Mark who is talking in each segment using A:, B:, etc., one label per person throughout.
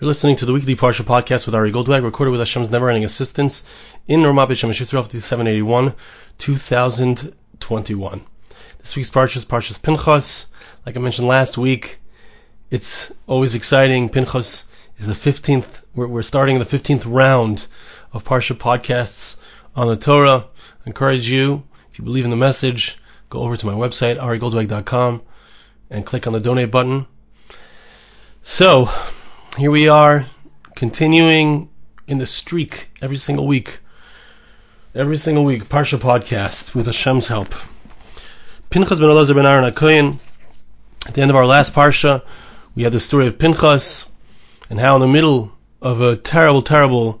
A: You're listening to the weekly Parsha podcast with Ari Goldwag, recorded with Hashem's never-ending assistance in Ramat B'Shem 781, 2021. This week's Parsha is Parshas Pinchas. Like I mentioned last week, it's always exciting. Pinchas is the 15th, we're, we're starting the 15th round of Parsha podcasts on the Torah. I encourage you, if you believe in the message, go over to my website, arigoldwag.com, and click on the donate button. So, here we are, continuing in the streak every single week. Every single week, Parsha podcast with Hashem's help. Pinchas ben Elazar ben Aaron HaKoyin. At the end of our last Parsha, we had the story of Pinchas and how in the middle of a terrible, terrible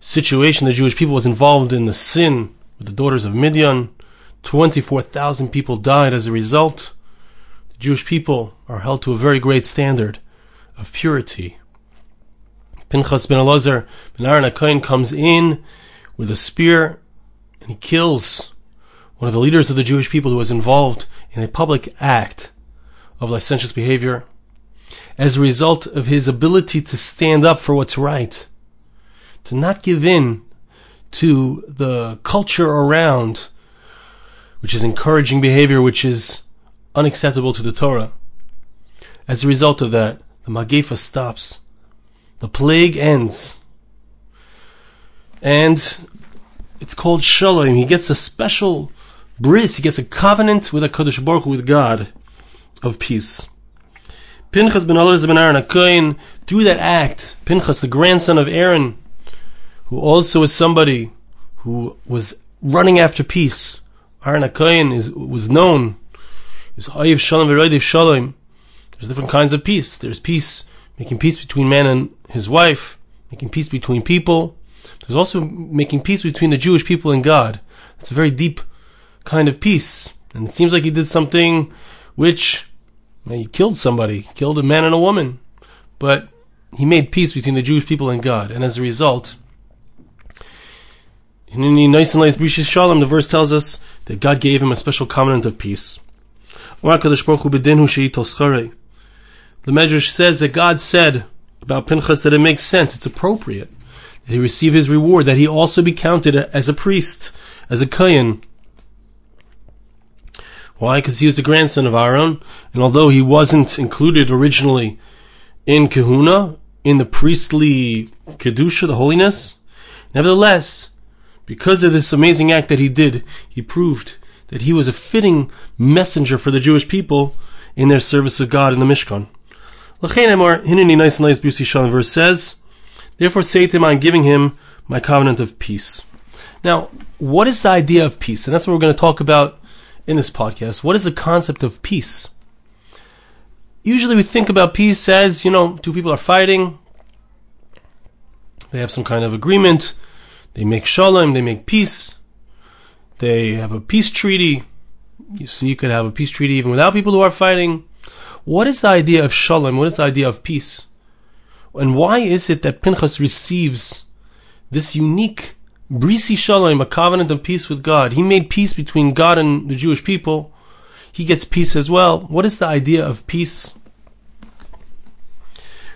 A: situation, the Jewish people was involved in the sin with the daughters of Midian. 24,000 people died as a result. The Jewish people are held to a very great standard of purity. Pinchas ben Elazar ben Aaron HaKohen comes in with a spear and he kills one of the leaders of the Jewish people who was involved in a public act of licentious behavior as a result of his ability to stand up for what's right, to not give in to the culture around, which is encouraging behavior which is unacceptable to the Torah. As a result of that, the Magifa stops. The plague ends. And it's called Shalom. He gets a special bris, he gets a covenant with a Kodesh Baruch with God of peace. Pinchas ben Elazar ben Aaron HaKoyin, through that act, Pinchas, the grandson of Aaron, who also is somebody who was running after peace. Aaron HaKoyin is, was known, is Hayiv Shalom V'Radiv Shalom. There's different kinds of peace. There's peace, making peace between man and his wife, making peace between people. There's also making peace between the Jewish people and God. It's a very deep kind of peace. And it seems like he did something which he killed somebody, killed a man and a woman. But he made peace between the Jewish people and God. And as a result, in the nice and nice Brishis Shalom, the verse tells us that God gave him a special covenant of peace. The Medrash says that God said about Pinchas that it makes sense, it's appropriate that he receive his reward, that he also be counted as a priest, as a kohen. Why? Because he was the grandson of Aaron, and although he wasn't included originally in Kahuna, in the priestly Kedusha, the holiness, nevertheless, because of this amazing act that he did, he proved that he was a fitting messenger for the Jewish people in their service of God in the Mishkan. Verse says, Therefore say to him, I'm giving him my covenant of peace. Now, what is the idea of peace? And that's what we're going to talk about in this podcast. What is the concept of peace? Usually we think about peace as, you know, two people are fighting, they have some kind of agreement, they make shalom, they make peace, they have a peace treaty. You see, you could have a peace treaty even without people who are fighting. What is the idea of shalom? What is the idea of peace? And why is it that Pinchas receives this unique brisi shalom, a covenant of peace with God? He made peace between God and the Jewish people. He gets peace as well. What is the idea of peace?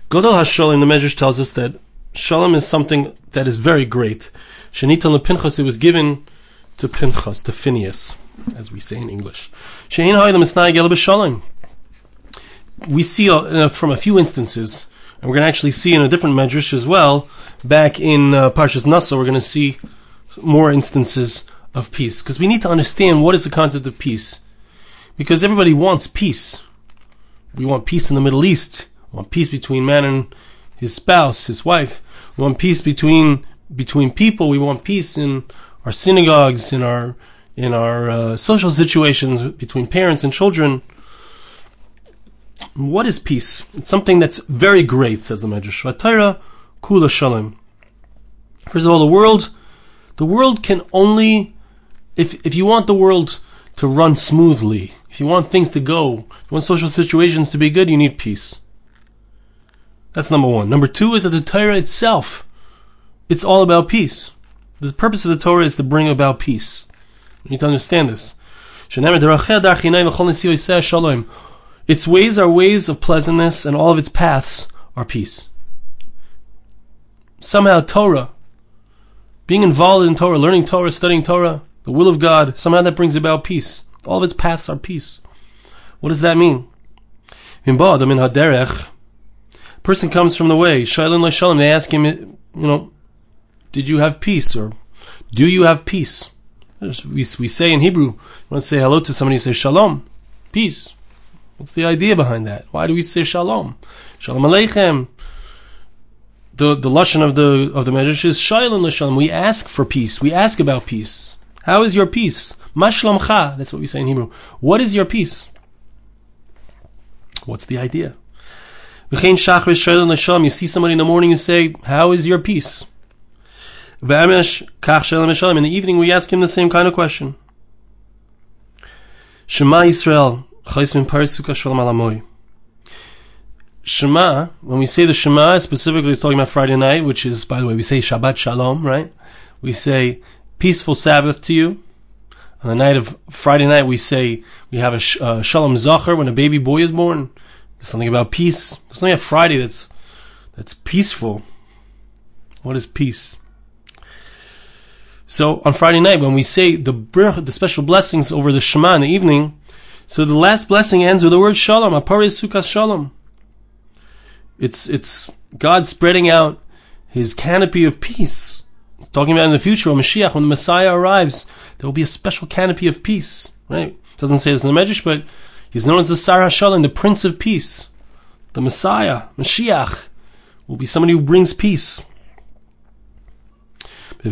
A: Godel HaShalom, the Medrash tells us that shalom is something that is very great. Shenitan Pinchas, it was given to Pinchas, to Phineas, as we say in English. Shein ha'idam isnai gel b'shalom we see uh, from a few instances, and we're going to actually see in a different medrash as well, back in uh, Parshas Nasa, we're going to see more instances of peace. Because we need to understand what is the concept of peace. Because everybody wants peace. We want peace in the Middle East. We want peace between man and his spouse, his wife. We want peace between between people. We want peace in our synagogues, in our in our uh, social situations between parents and children. What is peace? It's something that's very great, says the Medrash. Vatayra kula shalom. First of all, the world, the world can only, if if you want the world to run smoothly, if you want things to go, if you want social situations to be good, you need peace. That's number one. Number two is that the Torah itself, it's all about peace. The purpose of the Torah is to bring about peace. You need to understand this. Its ways are ways of pleasantness, and all of its paths are peace. somehow Torah, being involved in Torah, learning Torah, studying Torah, the will of God, somehow that brings about peace. All of its paths are peace. What does that mean? Person comes from the way, Shailin Shalom, they ask him, you know, did you have peace? Or do you have peace? We, we say in Hebrew, you want to say hello to somebody, you say shalom, peace. What's the idea behind that? Why do we say shalom? Shalom aleichem. The the lashon of the of the medrash is shailin l'shalom. We ask for peace. We ask about peace. How is your peace? Mashlamcha. That's what we say in Hebrew. What is your peace? What's the idea? You see somebody in the morning, you say, How is your peace? In the evening, we ask him the same kind of question. Shema Yisrael, Shema, when we say the Shema, specifically it's talking about Friday night, which is, by the way, we say Shabbat Shalom, right? We say, peaceful Sabbath to you. On the night of Friday night, we say, we have a uh, Shalom Zachar when a baby boy is born. There's something about peace. There's something about Friday that's, that's peaceful. What is peace? So on Friday night, when we say the the special blessings over the Shema in the evening, so the last blessing ends with the word Shalom. Aparis Sukkah Shalom. It's it's God spreading out His canopy of peace. It's talking about in the future, when Mashiach, when the Messiah arrives, there will be a special canopy of peace. Right? It doesn't say this in the Medrash, but he's known as the Sar Shalom, the Prince of Peace. The Messiah, Mashiach, will be somebody who brings peace. In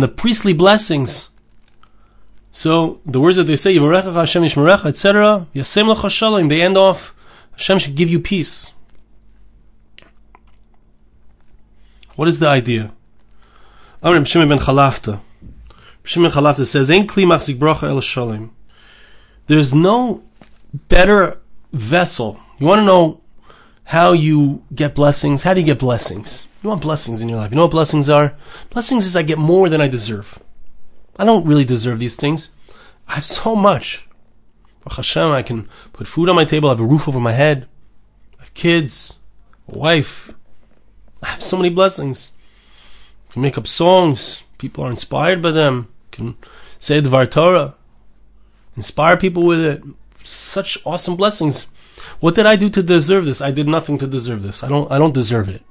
A: the priestly blessings. So the words that they say, Hashem etc., they end off, Hashem should give you peace. What is the idea? Amr Shimon ben Chalafta. Shimon Chalafta says, "Ein kli machzik bracha el shalom." There's no better vessel. You want to know how you get blessings? How do you get blessings? You want blessings in your life. You know what blessings are? Blessings is I get more than I deserve. I don't really deserve these things. I have so much. Hashem, I can put food on my table, I have a roof over my head, I have kids, a wife. I have so many blessings. I can make up songs. People are inspired by them. I can say the Torah. Inspire people with it. Such awesome blessings. What did I do to deserve this? I did nothing to deserve this. I don't I don't deserve it.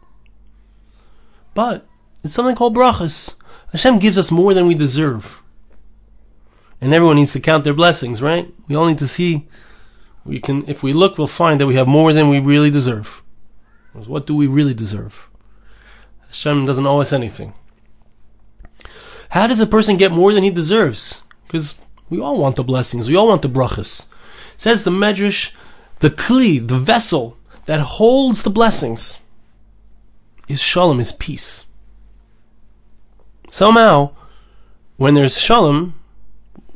A: But it's something called brachas. Hashem gives us more than we deserve. And everyone needs to count their blessings, right? We all need to see. We can, if we look, we'll find that we have more than we really deserve. What do we really deserve? Hashem doesn't owe us anything. How does a person get more than he deserves? Because we all want the blessings. We all want the brachas. Says the Medrash, the kli, the vessel that holds the blessings is shalom, is peace. Somehow, when there's shalom,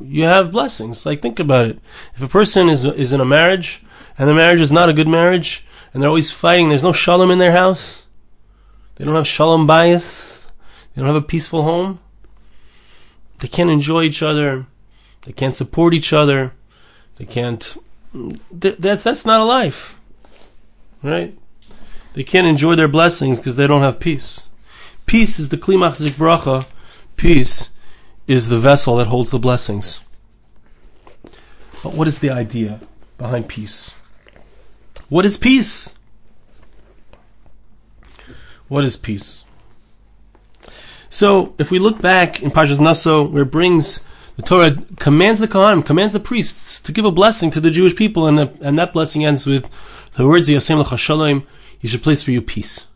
A: you have blessings. Like think about it. If a person is is in a marriage and the marriage is not a good marriage and they're always fighting, there's no shalom in their house. They don't have shalom bayis. They don't have a peaceful home. They can't enjoy each other. They can't support each other. They can't. That's that's not a life, right? They can't enjoy their blessings because they don't have peace. Peace is the klimachzik bracha. Peace is the vessel that holds the blessings. But what is the idea behind peace? What is peace? What is peace? So, if we look back in Parshas Naso, where it brings the Torah commands the Kohanim, commands the priests to give a blessing to the Jewish people, and, the, and that blessing ends with the words of Yasem L'Chashalim, he should place for you peace.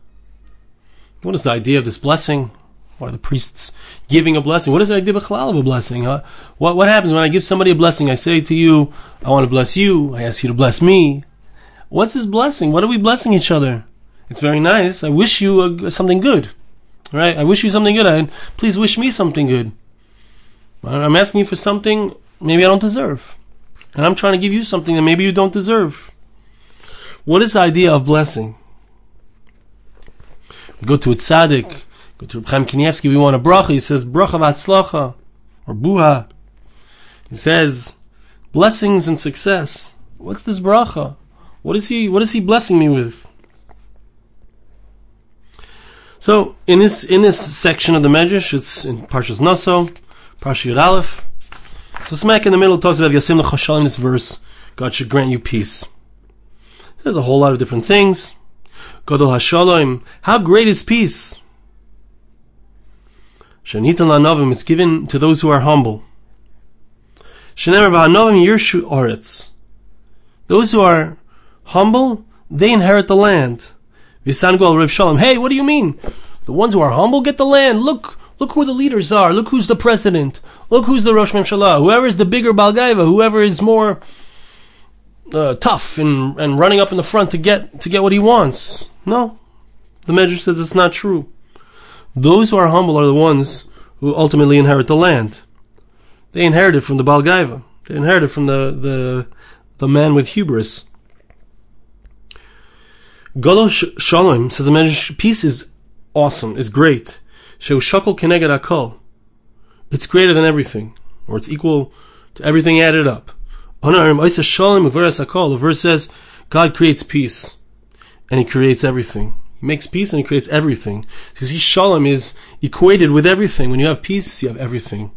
A: What is the idea of this blessing? What are the priests giving a blessing? What is the idea of a blessing? Huh? What, what happens when I give somebody a blessing? I say to you, I want to bless you. I ask you to bless me. What's this blessing? What are we blessing each other? It's very nice. I wish you a, something good. Right? I wish you something good. I, please wish me something good. I'm asking you for something maybe I don't deserve. And I'm trying to give you something that maybe you don't deserve. What is the idea of blessing? Go to a tzaddik, go to Chaim Kanievsky, we want a bracha. He says, bracha v'atzlacha, or buha. He says, blessings and success. What's this bracha? What is he, what is he blessing me with? So in this in this section of the Medrash, it's in Parshas Naso, Parsha Yud Aleph. So smack in the middle talks about Yasim L'Chashal in this verse. God should grant you peace. There's a whole lot of different things. Gadol Hashalom. How great is peace? Shanitan Lanovim. is given to those who are humble. Shenemer V'Hanovim Yirshu Oretz. Those who are humble, they inherit the land. V'Sangol Rav Shalom. Hey, what do you mean? The ones who are humble get the land. Look, look who the leaders are. Look who's the president. Look who's the Rosh Mimshalah. Whoever is the bigger Balgaiva. Whoever is more uh, tough and and running up in the front to get to get what he wants. No, the Medrash says it's not true. Those who are humble are the ones who ultimately inherit the land. They inherited from the Balgaiva. They inherited from the the the man with hubris. Golo Shalom says the Medrash peace is awesome, is great. Sheu shakol keneged akol. It's greater than everything, or it's equal to everything added up. The verse says God creates peace and He creates everything. He makes peace and He creates everything. Because He Shalom is equated with everything. When you have peace, you have everything.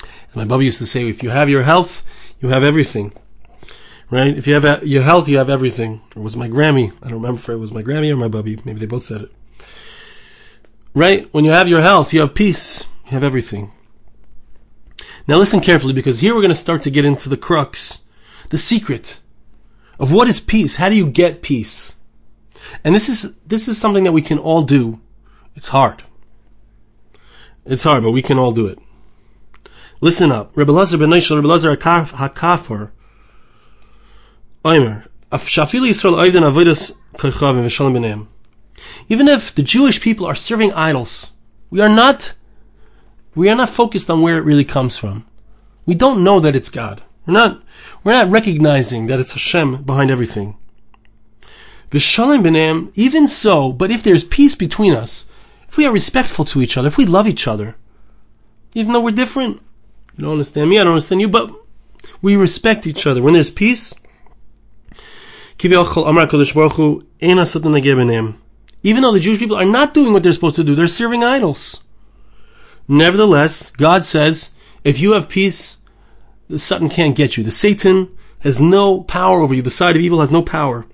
A: And my Baba used to say, if you have your health, you have everything. Right? If you have uh, your health, you have everything. Or was my Grammy? I don't remember if it was my Grammy or my Bubby. Maybe they both said it. Right? When you have your health, you have peace. You have everything. Now listen carefully because here we're going to start to get into the crux, the secret of what is peace. How do you get peace? And this is this is something that we can all do. It's hard. It's hard, but we can all do it. Listen up. Rebbe Lazar ben Rebbe Lazar HaKafar, Omer, Shafili Yisrael Oivden Koichavim V'Shalom B'Neim. Even if the Jewish people are serving idols, we are not we are not focused on where it really comes from. We don't know that it's God. We're not, we're not recognizing that it's Hashem behind everything. V'shalom b'neim, even so, but if there's peace between us, if we are respectful to each other, if we love each other, even though we're different, you don't understand me, I don't understand you, but we respect each other. When there's peace, even though the Jewish people are not doing what they're supposed to do, they're serving idols. Nevertheless, God says, if you have peace, the Satan can't get you. The Satan has no power over you. The side of evil has no power.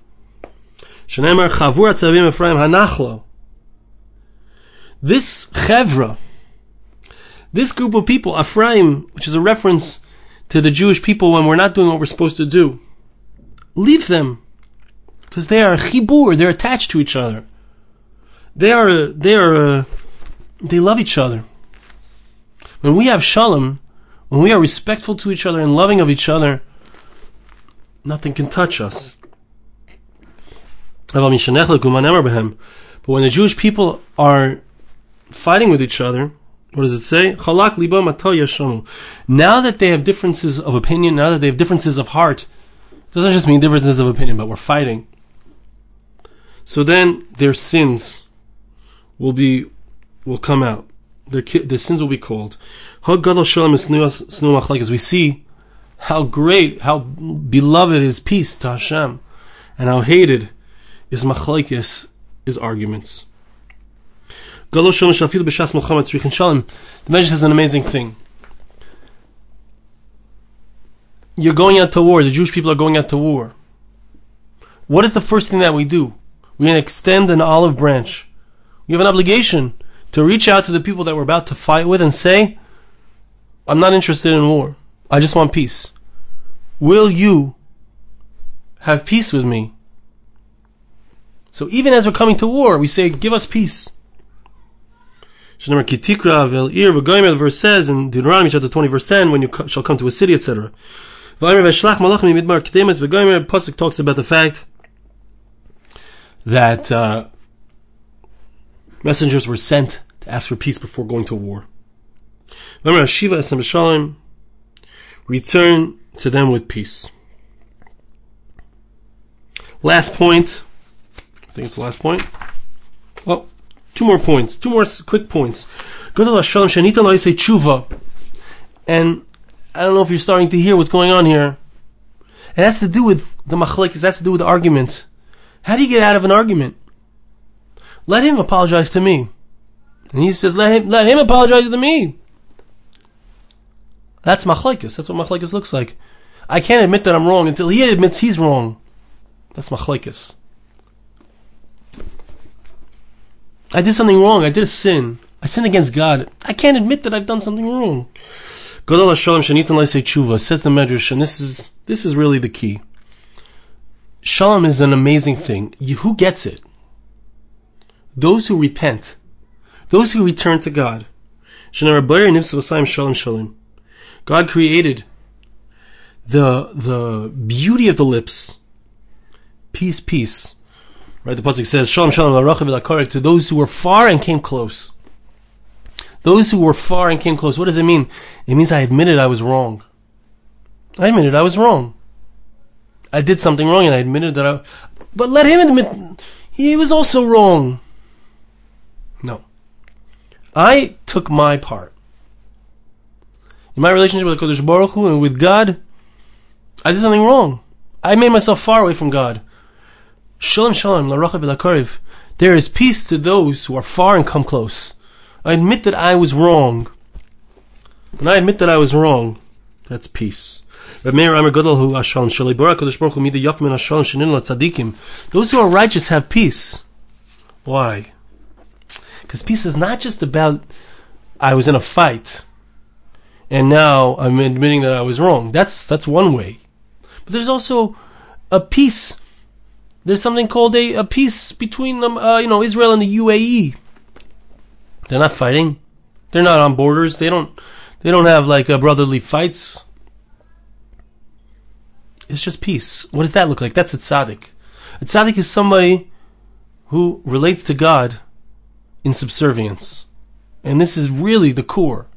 A: This chevra, this group of people, Ephraim, which is a reference to the Jewish people when we're not doing what we're supposed to do, leave them because they are chibur. They're attached to each other. They are. They are. Uh, they love each other. When we have shalom, when we are respectful to each other and loving of each other, nothing can touch us. But when the Jewish people are fighting with each other, what does it say? Now that they have differences of opinion, now that they have differences of heart, doesn't just mean differences of opinion, but we're fighting. So then their sins will be will come out their, sins will be called. As we see how great, how beloved is peace to Hashem, and how hated is machlaikis, is arguments. The Medrash says an amazing thing. You're going out to war. The Jewish people are going out to war. What is the first thing that we do? We extend an olive branch. We have an obligation to reach out to the people that we're about to fight with and say, I'm not interested in war. I just want peace. Will you have peace with me? So even as we're coming to war, we say, give us peace. The verse says in Deuteronomy chapter 20 verse 10, when you shall come to a city, etc. The pasuk talks about the fact that uh, messengers were sent to ask for peace before going to war. Remember, Shiva Shalom, return to them with peace. Last point. I think it's the last point. Well, two more points. Two more quick points. Go to Shalom Shanita say tshuva. And I don't know if you're starting to hear what's going on here. It has to do with the machlekes. It has to do with the argument. How do you get out of an argument? Let him apologize to me. And he says, let him, let him apologize to me. That's machlekes. That's what machlekes looks like. I can't admit that I'm wrong until he admits he's wrong. That's machlekes. I did something wrong. I did a sin. I sinned against God. I can't admit that I've done something wrong. Godol Shalom Shanitan Laisei Tshuva says the Medrash, and this is this is really the key. Shalom is an amazing thing. You, who gets it? Those who repent, those who return to God. God created the the beauty of the lips. Peace, peace. Right, the pasuk says, "Shalom, shalom, to those who were far and came close." Those who were far and came close. What does it mean? It means I admitted I was wrong. I admitted I was wrong. I did something wrong, and I admitted that I. But let him admit he was also wrong. No. I took my part. In my relationship with Kodesh Baruch Hu and with God, I did something wrong. I made myself far away from God. Shalom shalom, laracha There is peace to those who are far and come close. I admit that I was wrong. When I admit that I was wrong, that's peace. Those who are righteous have peace. Why? Because peace is not just about I was in a fight and now I'm admitting that I was wrong. That's that's one way. But there's also a peace. There's something called a, a peace between them, uh, you know, Israel and the UAE. They're not fighting. They're not on borders. They don't they don't have like brotherly fights. It's just peace. What does that look like? That's a tzaddik. A tzaddik is somebody who relates to God in subservience. And this is really the core.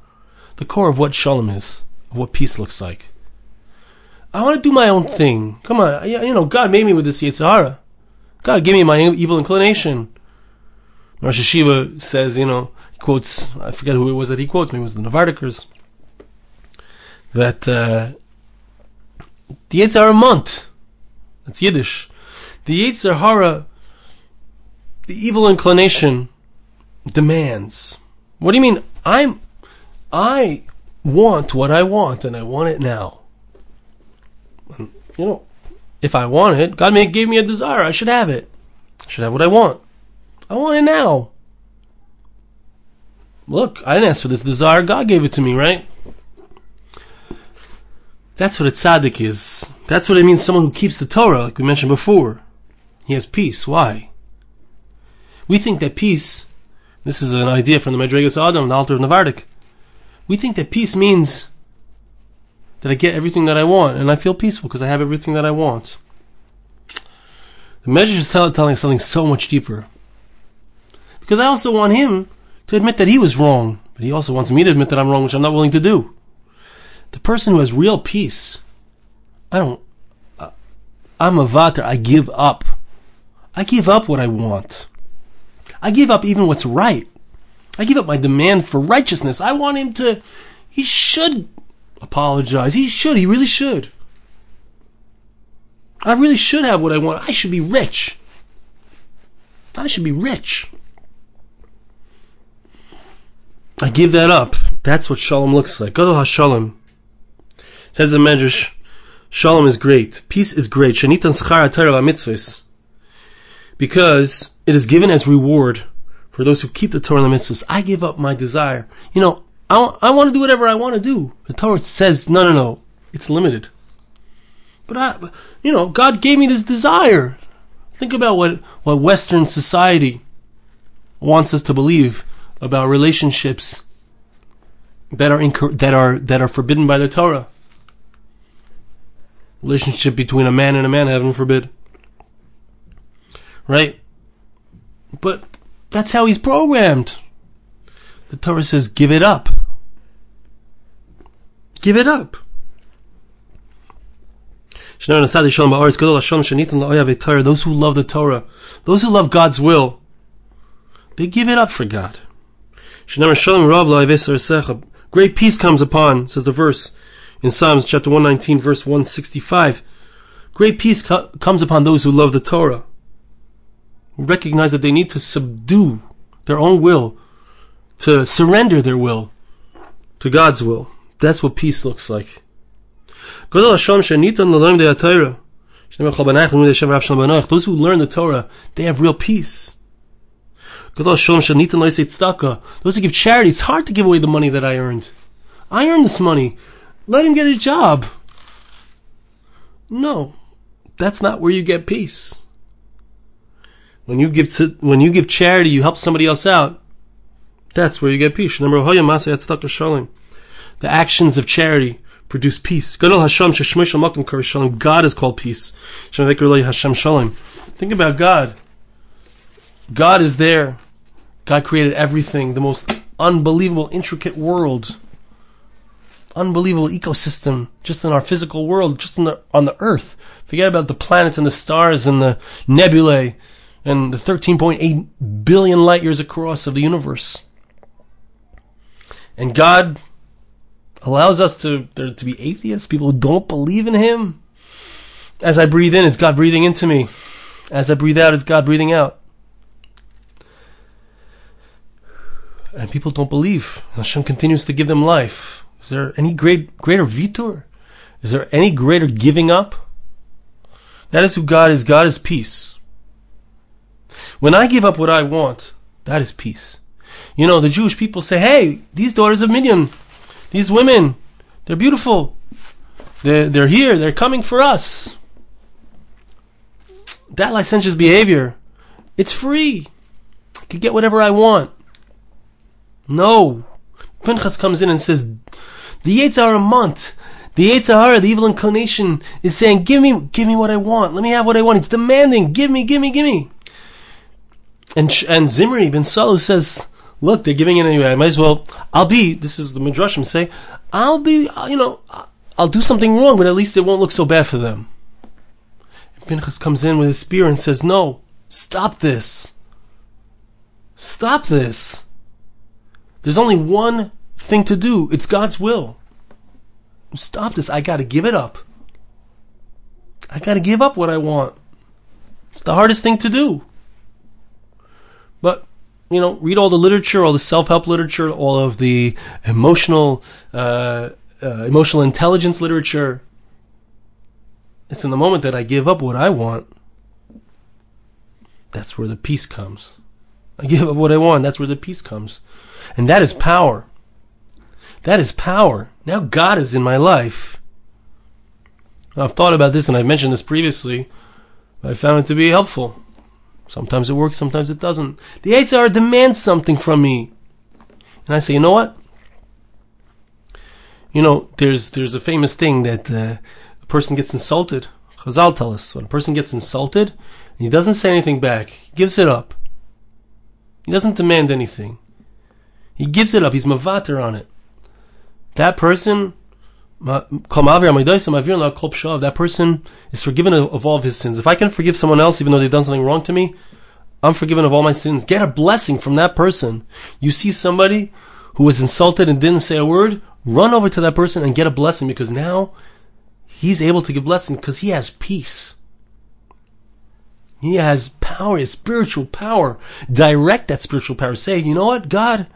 A: The core of what shalom is, of what peace looks like. I want to do my own thing. Come on, you know, God made me with this Yetzer Hara. God gave me my evil inclination. Rosh Hashiva says, you know, he quotes, I forget who it was that he quotes, maybe it was the Novardikers, that uh, the Yetzer Hara mont, that's Yiddish, the Yetzer Hara, the evil inclination demands. What do you mean? I'm, I want what I want and I want it now. You know, if I want it, God may gave me a desire. I should have it. I should have what I want. I want it now. Look, I didn't ask for this desire. God gave it to me, right? That's what a tzaddik is. That's what it means someone who keeps the Torah, like we mentioned before. He has peace. Why? We think that peace, this is an idea from the Madrigas Adam, the Alter of Navardik. We think that peace means that I get everything that I want and I feel peaceful because I have everything that I want. The Medrash is telling something so much deeper. Because I also want him to admit that he was wrong, but he also wants me to admit that I'm wrong, which I'm not willing to do. The person who has real peace, I don't, uh, I'm a vater, I give up. I give up what I want. I give up even what's right. I give up my demand for righteousness. I want him to, he should apologize. He should, he really should. I really should have what I want. I should be rich. I should be rich. I give that up. That's what shalom looks like. Gadol HaShalom. Says the Medrash, Shalom is great. Peace is great. Shanitan schar Torah mitzvahs. Because it is given as reward for those who keep the Torah and the mitzvahs. I give up my desire. You know, I, I want to do whatever I want to do. The Torah says, no, no, no. It's limited. But I, you know, God gave me this desire. Think about what, what Western society wants us to believe about relationships that are incor- that are that are forbidden by the Torah. Relationship between a man and a man, heaven forbid. Right? But that's how he's programmed. The Torah says, give it up. Give it up. Those who love the Torah, those who love God's will, they give it up for God. Great peace comes upon, says the verse in Psalms chapter 119, verse 165. Great peace co- comes upon those who love the Torah. Recognize that they need to subdue their own will, to surrender their will to God's will. That's what peace looks like. Those who learn the Torah, they have real peace. Those who give charity, it's hard to give away the money that I earned. I earned this money. Let him get a job. No, that's not where you get peace. When you give to, when you give charity, you help somebody else out. That's where you get peace. Number The actions of charity produce peace. God is called peace. Think about God. God is there. God created everything, the most unbelievable, intricate world, unbelievable ecosystem, just in our physical world, just the, on the earth. Forget about the planets and the stars and the nebulae and the 13.8 billion light years across of the universe. And God allows us to there to be atheists, people who don't believe in Him. As I breathe in, is God breathing into me. As I breathe out, is God breathing out. And people don't believe. Hashem continues to give them life. Is there any great greater vitur? Is there any greater giving up? That is who God is. God is peace. When I give up what I want, that is peace. You know, the Jewish people say, hey, these daughters of Midian, these women, they're beautiful. They're, they're here, they're coming for us. That licentious behavior, it's free. I can get whatever I want. No. Pinchas comes in and says, the Yetzer Hara month, the Yetzer Hara, the evil inclination, is saying, give me, give me what I want. Let me have what I want. It's demanding, give me, give me, give me. And, and Zimri ben Salu says, look, they're giving it anyway. I might as well. I'll be. This is the midrashim say. I'll be. Uh, you know, I'll do something wrong, but at least it won't look so bad for them. And Pinchas comes in with his spear and says, "No, stop this. Stop this. There's only one thing to do. It's God's will. Stop this. I got to give it up. I got to give up what I want. It's the hardest thing to do." You know, read all the literature, all the self-help literature, all of the emotional, uh, uh, emotional intelligence literature. It's in the moment that I give up what I want. That's where the peace comes. I give up what I want. That's where the peace comes. And that is power. That is power. Now God is in my life. I've thought about this and I've mentioned this previously. I found it to be helpful. Sometimes it works, sometimes it doesn't. The Yetzer Hara demands something from me. And I say, you know what? You know, there's there's a famous thing that uh, a person gets insulted. Chazal tell us when a person gets insulted and he doesn't say anything back, he gives it up. He doesn't demand anything. He gives it up. He's mavater on it. That person that person is forgiven of all of his sins. If I can forgive someone else, even though they've done something wrong to me, I'm forgiven of all my sins. Get a blessing from that person. You see somebody who was insulted and didn't say a word, run over to that person and get a blessing because now he's able to give blessing because he has peace. He has power, his spiritual power. Direct that spiritual power. Say, you know what, God,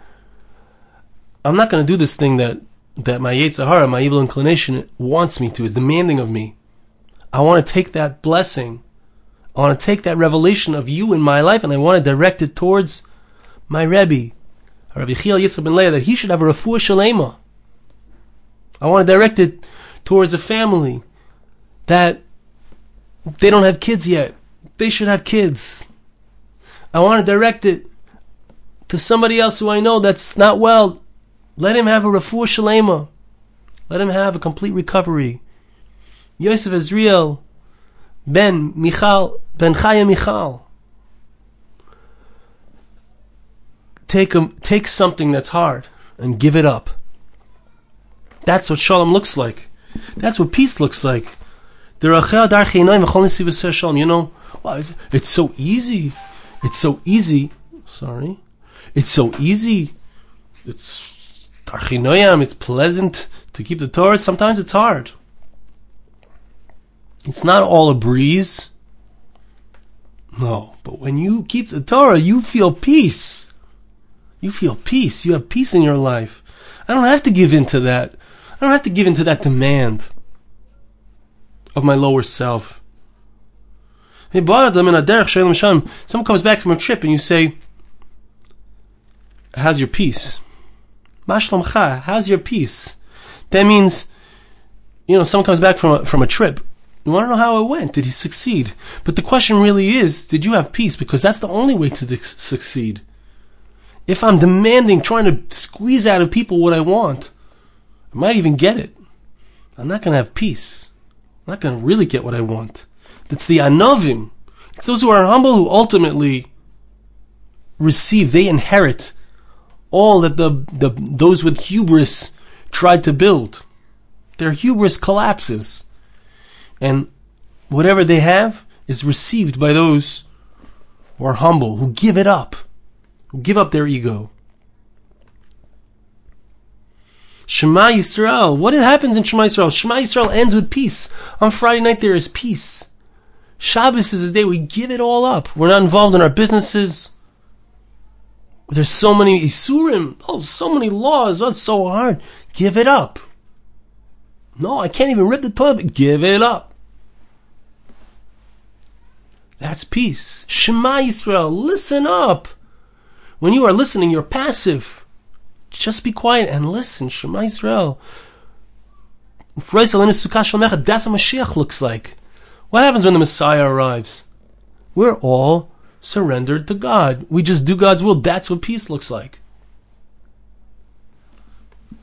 A: I'm not going to do this thing that that my Yetzer Hara, my evil inclination, wants me to, is demanding of me. I want to take that blessing. I want to take that revelation of you in my life and I want to direct it towards my Rebbe, Rabbi Chiel Yitzchak ben Leah, that he should have a refuah shalema. I want to direct it towards a family that they don't have kids yet. They should have kids. I want to direct it to somebody else who I know that's not well. Let him have a refuah shalema. Let him have a complete recovery. Yosef Israel ben Michal ben Chaya Michal. Take a, take something that's hard and give it up. That's what shalom looks like. That's what peace looks like. You know, it's so easy. It's so easy. Sorry. It's so easy. It's Tarchinoyam, it's pleasant to keep the Torah. Sometimes it's hard. It's not all a breeze. No, but when you keep the Torah, you feel peace. You feel peace. You have peace in your life. I don't have to give in to that. I don't have to give in to that demand of my lower self. Someone comes back from a trip and you say, How's your peace? How's your peace? That means, you know, someone comes back from a, from a trip. You want to know how it went. Did he succeed? But the question really is, did you have peace? Because that's the only way to succeed. If I'm demanding, trying to squeeze out of people what I want, I might even get it. I'm not going to have peace. I'm not going to really get what I want. That's the anovim. It's those who are humble who ultimately receive, they inherit all that the, the those with hubris tried to build. Their hubris collapses. And whatever they have is received by those who are humble, who give it up, who give up their ego. Shema Yisrael. What happens in Shema Yisrael? Shema Yisrael ends with peace. On Friday night there is peace. Shabbos is a day we give it all up. We're not involved in our businesses. There's so many isurim. Oh, so many laws. It's so hard. Give it up. No, I can't even rip the toilet. Give it up. That's peace. Shema Yisrael. Listen up. When you are listening, you're passive. Just be quiet and listen. Shema Yisrael. That's what Mashiach looks like. What happens when the Messiah arrives? We're all surrendered to God. We just do God's will. That's what peace looks like.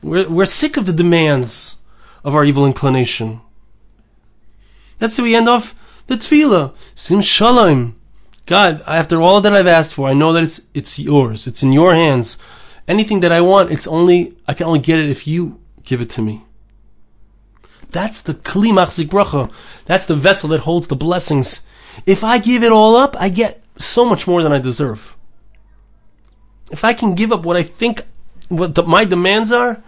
A: We're, we're sick of the demands of our evil inclination. That's how we end off the tefillah. Sim shalom. God, after all that I've asked for, I know that it's it's yours. It's in your hands. Anything that I want, it's only I can only get it if you give it to me. That's the kli machzik bracha. That's the vessel that holds the blessings. If I give it all up, I get so much more than I deserve. If I can give up what I think what the, my demands are,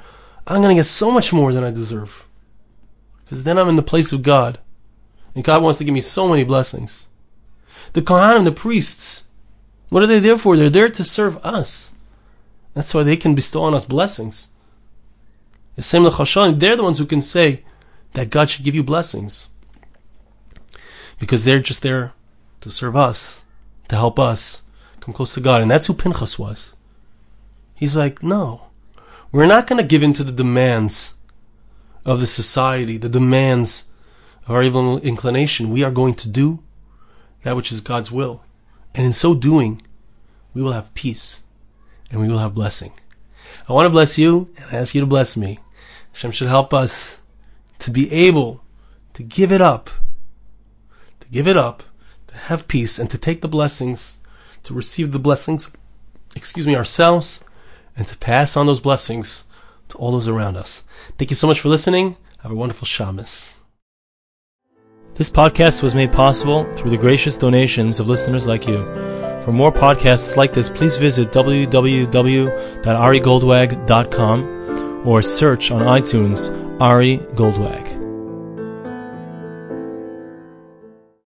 A: I'm going to get so much more than I deserve. Because then I'm in the place of God. And God wants to give me so many blessings. The Kohanim, the priests, what are they there for? They're there to serve us. That's why they can bestow on us blessings. The same they're the ones who can say that God should give you blessings. Because they're just there to serve us to help us come close to God. And that's who Pinchas was. He's like, no, we're not going to give in to the demands of the society, the demands of our evil inclination. We are going to do that which is God's will. And in so doing, we will have peace and we will have blessing. I want to bless you and I ask you to bless me. Hashem should help us to be able to give it up, to give it up have peace and to take the blessings, to receive the blessings, excuse me, ourselves, and to pass on those blessings to all those around us. Thank you so much for listening. Have a wonderful Shabbos. This podcast was made possible through the gracious donations of listeners like you. For more podcasts like this, please visit www.arigoldwag.com or search on iTunes Ari Goldwag.